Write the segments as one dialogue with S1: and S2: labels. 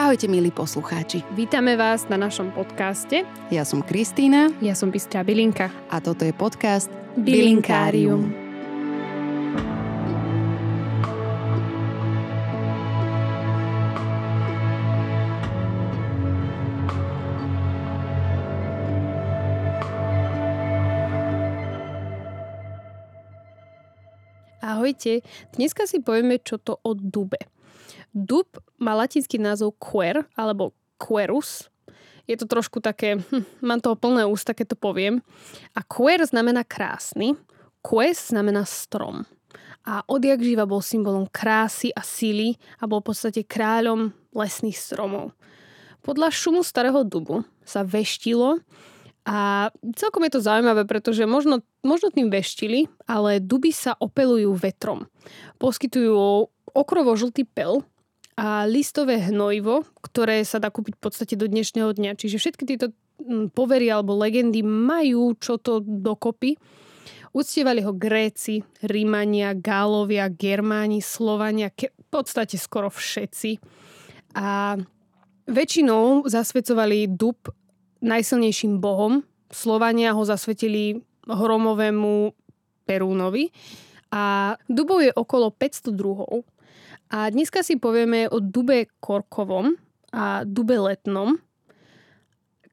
S1: Ahojte milí poslucháči.
S2: Vítame vás na našom podcaste.
S1: Ja som Kristýna.
S2: Ja som Bystrá Bilinka.
S1: A toto je podcast
S2: Bilinkárium. Ahojte, dneska si povieme, čo to o dube. Dub má latinský názov quer, alebo querus. Je to trošku také, hm, mám toho plné ústa, keď to poviem. A quer znamená krásny, ques znamená strom. A odjak živa bol symbolom krásy a síly a bol v podstate kráľom lesných stromov. Podľa šumu starého dubu sa veštilo a celkom je to zaujímavé, pretože možno, možno tým veštili, ale duby sa opelujú vetrom. Poskytujú okrovo žltý pel, a listové hnojivo, ktoré sa dá kúpiť v podstate do dnešného dňa. Čiže všetky tieto mm, povery alebo legendy majú čo to dokopy. Uctievali ho Gréci, Rímania, Gálovia, Germáni, Slovania, ke, v podstate skoro všetci. A väčšinou zasvedcovali dub najsilnejším bohom. Slovania ho zasvetili hromovému Perúnovi. A dubov je okolo 500 druhov. A dneska si povieme o dube korkovom a dube letnom,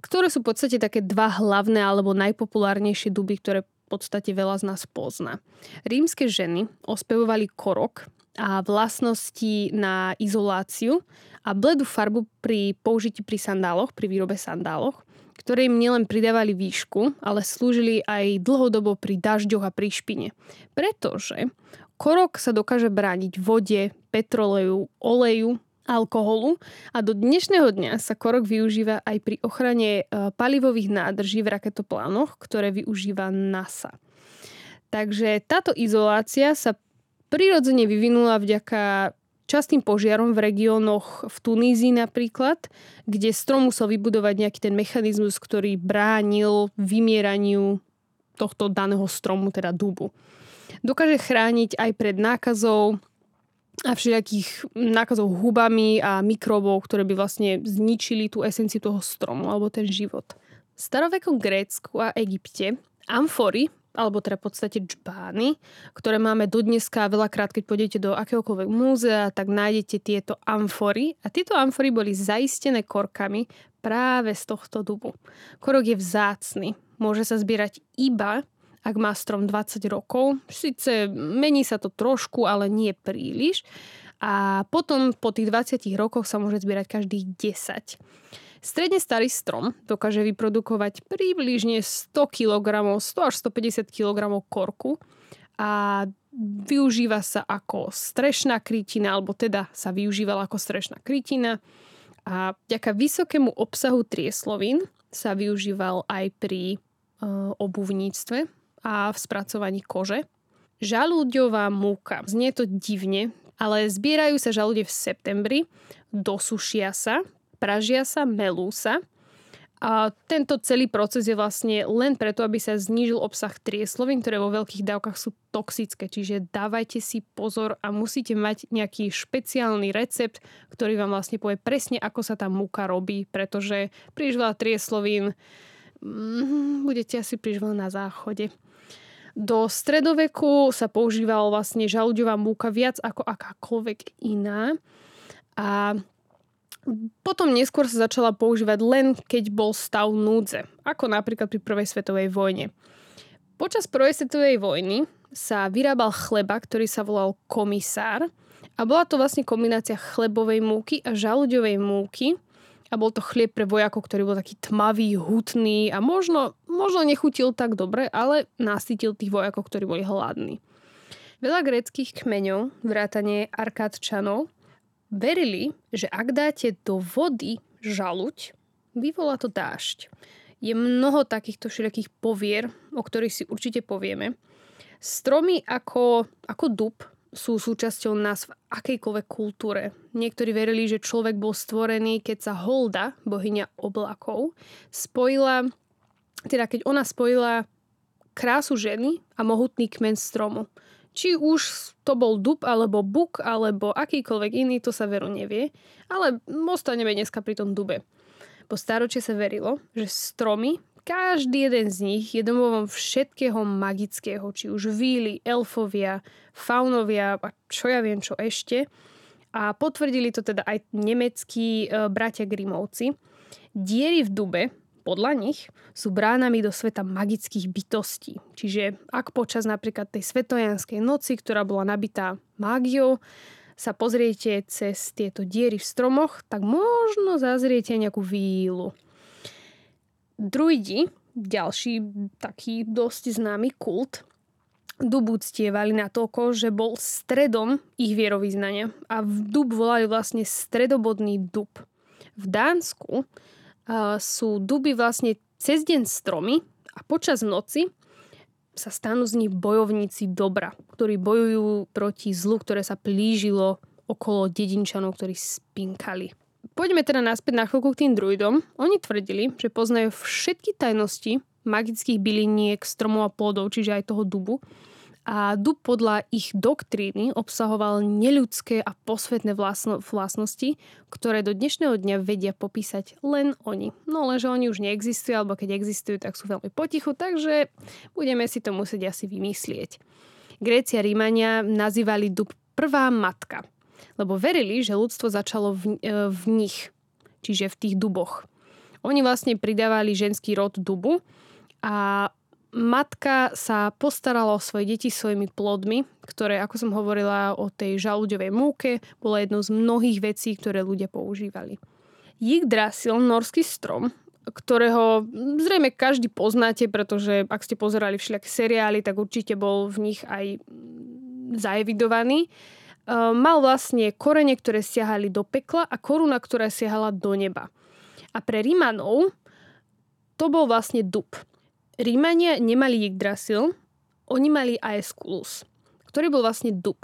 S2: ktoré sú v podstate také dva hlavné alebo najpopulárnejšie duby, ktoré v podstate veľa z nás pozná. Rímske ženy ospevovali korok a vlastnosti na izoláciu a bledú farbu pri použití pri sandáloch, pri výrobe sandáloch, ktoré im nielen pridávali výšku, ale slúžili aj dlhodobo pri dažďoch a pri špine. Pretože Korok sa dokáže brániť vode, petroleju, oleju, alkoholu a do dnešného dňa sa korok využíva aj pri ochrane e, palivových nádrží v raketoplánoch, ktoré využíva NASA. Takže táto izolácia sa prirodzene vyvinula vďaka častým požiarom v regiónoch v Tunízii napríklad, kde strom musel vybudovať nejaký ten mechanizmus, ktorý bránil vymieraniu tohto daného stromu, teda dubu. Dokáže chrániť aj pred nákazou a všelijakých nákazov hubami a mikrobov, ktoré by vlastne zničili tú esenciu toho stromu alebo ten život. V starovekom Grécku a Egypte amfory, alebo teda v podstate čbány, ktoré máme do dneska veľakrát, keď pôjdete do akéhokoľvek múzea, tak nájdete tieto amfory. A tieto amfory boli zaistené korkami práve z tohto dubu. Korok je vzácny. Môže sa zbierať iba ak má strom 20 rokov. Sice mení sa to trošku, ale nie príliš. A potom po tých 20 rokoch sa môže zbierať každých 10. Stredne starý strom dokáže vyprodukovať približne 100 kg, 100 až 150 kg korku a využíva sa ako strešná krytina, alebo teda sa využívala ako strešná krytina. A vďaka vysokému obsahu trieslovín sa využíval aj pri e, obuvníctve, a v spracovaní kože. Žalúďová múka. Znie to divne, ale zbierajú sa žalúde v septembri, dosušia sa, pražia sa, melú sa. A tento celý proces je vlastne len preto, aby sa znížil obsah trieslovín, ktoré vo veľkých dávkach sú toxické. Čiže dávajte si pozor a musíte mať nejaký špeciálny recept, ktorý vám vlastne povie presne, ako sa tá múka robí, pretože príliš veľa trieslovín mm, budete asi príliš veľa na záchode. Do stredoveku sa používala vlastne žalúďová múka viac ako akákoľvek iná. A potom neskôr sa začala používať len keď bol stav núdze, ako napríklad pri Prvej svetovej vojne. Počas Prvej svetovej vojny sa vyrábal chleba, ktorý sa volal komisár a bola to vlastne kombinácia chlebovej múky a žalúďovej múky, a bol to chlieb pre vojakov, ktorý bol taký tmavý, hutný a možno, možno nechutil tak dobre, ale nasytil tých vojakov, ktorí boli hladní. Veľa gréckých kmeňov, vrátane Arkádčanov, verili, že ak dáte do vody žaluť, vyvolá to dážď. Je mnoho takýchto všelijakých povier, o ktorých si určite povieme. Stromy ako, ako dub sú súčasťou nás v akejkoľvek kultúre. Niektorí verili, že človek bol stvorený, keď sa Holda, bohyňa oblakov, spojila, teda keď ona spojila krásu ženy a mohutný kmen stromu. Či už to bol dub, alebo buk, alebo akýkoľvek iný, to sa veru nevie. Ale ostaneme dneska pri tom dube. Po staročie sa verilo, že stromy, každý jeden z nich je domovom všetkého magického, či už víly, elfovia, faunovia a čo ja viem čo ešte. A potvrdili to teda aj nemeckí e, bratia Grimovci. Diery v dube, podľa nich sú bránami do sveta magických bytostí. Čiže ak počas napríklad tej svetojanskej noci, ktorá bola nabitá mágiou, sa pozriete cez tieto diery v stromoch, tak možno zazriete nejakú vílu. Druidi, ďalší taký dosť známy kult, dub uctievali natoľko, že bol stredom ich vierovýznania. A v dub volali vlastne stredobodný dub. V Dánsku sú duby vlastne cez deň stromy a počas noci sa stanú z nich bojovníci dobra, ktorí bojujú proti zlu, ktoré sa plížilo okolo dedinčanov, ktorí spinkali. Poďme teda naspäť na chvíľku k tým druidom. Oni tvrdili, že poznajú všetky tajnosti magických byliniek, stromov a plodov, čiže aj toho dubu a dub podľa ich doktríny obsahoval neľudské a posvetné vlastno, vlastnosti, ktoré do dnešného dňa vedia popísať len oni. No lenže oni už neexistujú, alebo keď existujú, tak sú veľmi potichu, takže budeme si to musieť asi vymyslieť. Gréci a Rímania nazývali dub prvá matka, lebo verili, že ľudstvo začalo v, e, v nich, čiže v tých duboch. Oni vlastne pridávali ženský rod dubu a matka sa postarala o svoje deti svojimi plodmi, ktoré, ako som hovorila o tej žalúďovej múke, bola jednou z mnohých vecí, ktoré ľudia používali. Yggdrasil, norský strom, ktorého zrejme každý poznáte, pretože ak ste pozerali všelijaké seriály, tak určite bol v nich aj zaevidovaný. E, mal vlastne korene, ktoré siahali do pekla a koruna, ktorá siahala do neba. A pre Rimanov to bol vlastne dub. Rímania nemali Yggdrasil, oni mali Aesculus, ktorý bol vlastne dub.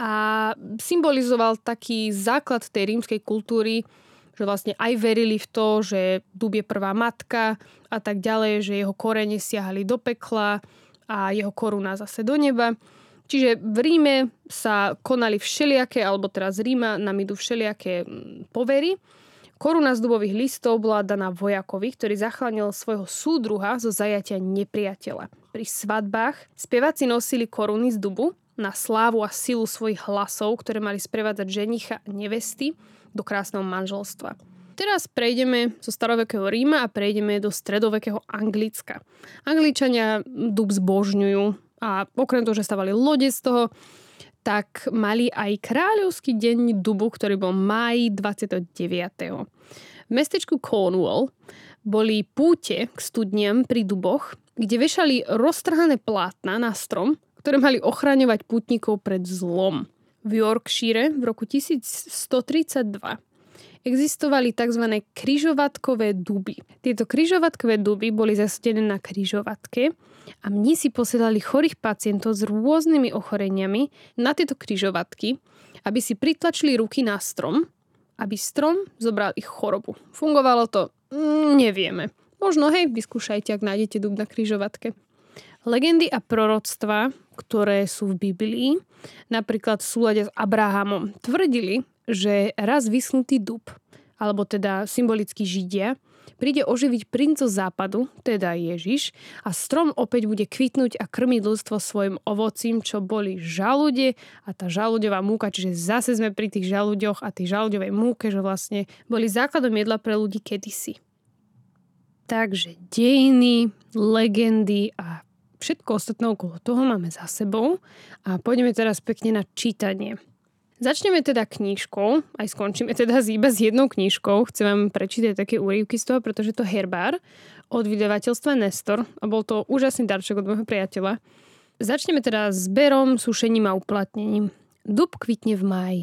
S2: A symbolizoval taký základ tej rímskej kultúry, že vlastne aj verili v to, že dub je prvá matka a tak ďalej, že jeho korene siahali do pekla a jeho koruna zase do neba. Čiže v Ríme sa konali všelijaké, alebo teraz Ríma nám idú všelijaké mm, povery Koruna z dubových listov bola daná vojakovi, ktorý zachránil svojho súdruha zo zajatia nepriateľa. Pri svadbách speváci nosili koruny z dubu na slávu a silu svojich hlasov, ktoré mali sprevádzať ženicha a nevesty do krásneho manželstva. Teraz prejdeme zo starovekého Ríma a prejdeme do stredovekého Anglicka. Angličania dub zbožňujú a okrem toho, že stavali lode z toho, tak mali aj kráľovský deň dubu, ktorý bol maj 29. V mestečku Cornwall boli púte k studniam pri duboch, kde vešali roztrhané plátna na strom, ktoré mali ochraňovať putníkov pred zlom. V Yorkshire v roku 1132 existovali tzv. kryžovatkové duby. Tieto kryžovatkové duby boli zasadené na kryžovatke a mní si posielali chorých pacientov s rôznymi ochoreniami na tieto kryžovatky, aby si pritlačili ruky na strom, aby strom zobral ich chorobu. Fungovalo to? Mm, nevieme. Možno, hej, vyskúšajte, ak nájdete dub na kryžovatke. Legendy a proroctva, ktoré sú v Biblii, napríklad v súlade s Abrahamom, tvrdili, že raz vyschnutý dub, alebo teda symbolicky Židia, príde oživiť princo západu, teda Ježiš, a strom opäť bude kvitnúť a krmiť ľudstvo svojim ovocím, čo boli žalude a tá žaludová múka, čiže zase sme pri tých žaluďoch a tej žaludovej múke, že vlastne boli základom jedla pre ľudí kedysi. Takže dejiny, legendy a všetko ostatné okolo toho máme za sebou a pôjdeme teraz pekne na čítanie. Začneme teda knížkou, aj skončíme teda iba s jednou knížkou. Chcem vám prečítať také úryvky z toho, pretože to herbár od vydavateľstva Nestor a bol to úžasný darček od môjho priateľa. Začneme teda s berom, sušením a uplatnením. Dub kvitne v máji.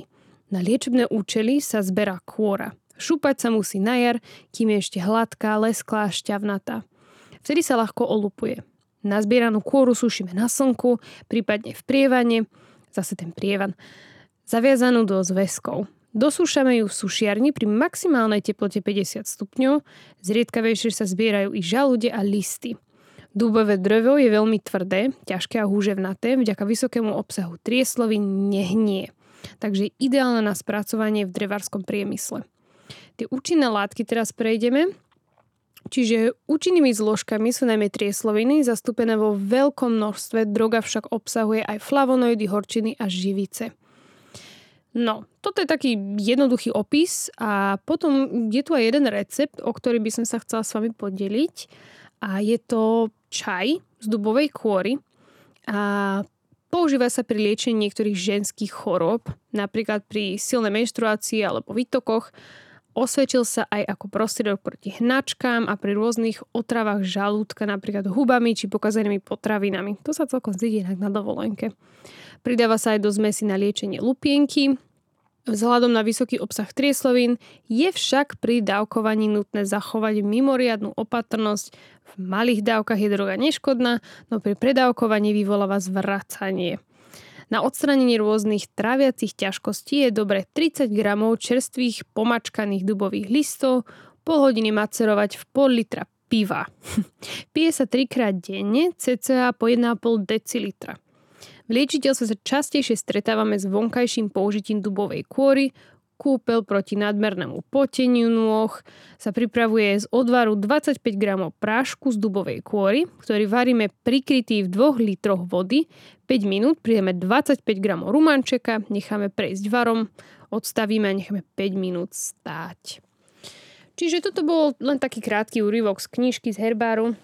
S2: Na liečebné účely sa zberá kôra. Šúpať sa musí na jar, kým je ešte hladká, lesklá, šťavnatá. Vtedy sa ľahko olupuje. Nazbieranú kôru sušíme na slnku, prípadne v prievane, zase ten prievan zaviazanú do zväzkov. Dosúšame ju v sušiarni pri maximálnej teplote 50 stupňov, zriedkavejšie sa zbierajú i žalude a listy. Dúbové drevo je veľmi tvrdé, ťažké a húževnaté, vďaka vysokému obsahu trieslovy nehnie. Takže ideálne na spracovanie v drevárskom priemysle. Tie účinné látky teraz prejdeme. Čiže účinnými zložkami sú najmä triesloviny, zastúpené vo veľkom množstve, droga však obsahuje aj flavonoidy, horčiny a živice. No, toto je taký jednoduchý opis a potom je tu aj jeden recept, o ktorý by som sa chcela s vami podeliť a je to čaj z dubovej kôry a používa sa pri liečení niektorých ženských chorób, napríklad pri silnej menštruácii alebo výtokoch. Osvedčil sa aj ako prostriedok proti hnačkám a pri rôznych otravách žalúdka, napríklad hubami či pokazenými potravinami. To sa celkom zidí inak na dovolenke. Pridáva sa aj do zmesi na liečenie lupienky, Vzhľadom na vysoký obsah trieslovín je však pri dávkovaní nutné zachovať mimoriadnú opatrnosť. V malých dávkach je droga neškodná, no pri predávkovaní vyvoláva zvracanie. Na odstranenie rôznych tráviacich ťažkostí je dobre 30 gramov čerstvých pomačkaných dubových listov, pol hodiny macerovať v pol litra piva. Pije sa trikrát denne, cca po 1,5 decilitra. V liečiteľstve sa častejšie stretávame s vonkajším použitím dubovej kôry, kúpel proti nadmernému poteniu nôh sa pripravuje z odvaru 25 g prášku z dubovej kôry, ktorý varíme prikrytý v 2 litroch vody. 5 minút prideme 25 g rumančeka, necháme prejsť varom, odstavíme a necháme 5 minút stáť. Čiže toto bol len taký krátky úryvok z knižky z herbáru.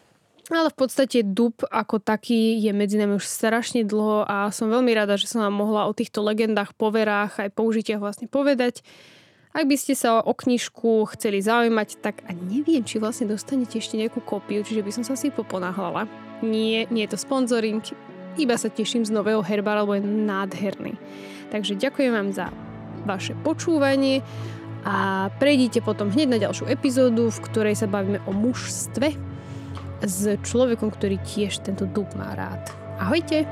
S2: Ale v podstate dub ako taký je medzi nami už strašne dlho a som veľmi rada, že som vám mohla o týchto legendách, poverách aj použitiach vlastne povedať. Ak by ste sa o knižku chceli zaujímať, tak a neviem, či vlastne dostanete ešte nejakú kópiu, čiže by som sa si poponáhľala. Nie, nie je to sponzoring, iba sa teším z nového herbára, lebo je nádherný. Takže ďakujem vám za vaše počúvanie a prejdite potom hneď na ďalšiu epizódu, v ktorej sa bavíme o mužstve s človekom, ktorý tiež tento dub má rád. Ahojte!